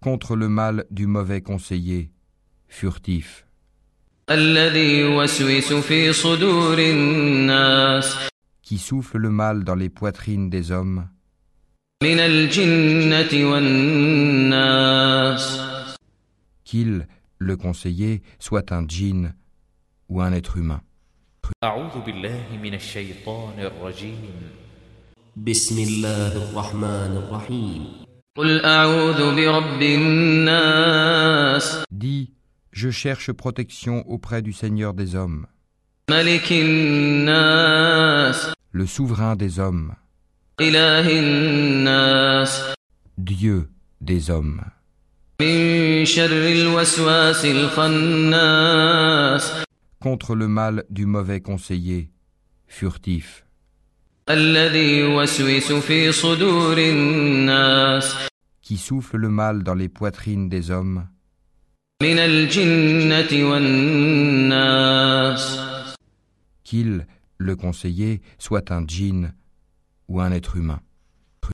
contre le mal du mauvais conseiller, furtif. Qui souffle le mal dans les poitrines des hommes. Qu'il, le conseiller, soit un djinn ou un être humain. Dis, je cherche protection auprès du Seigneur des hommes, le souverain des hommes, Dieu des hommes. Contre le mal du mauvais conseiller, furtif الذي يوسوس في صدور الناس qui souffle le mal dans les poitrines des hommes, من الجنة والناس qu'il, le conseiller, soit un djinn ou un être humain.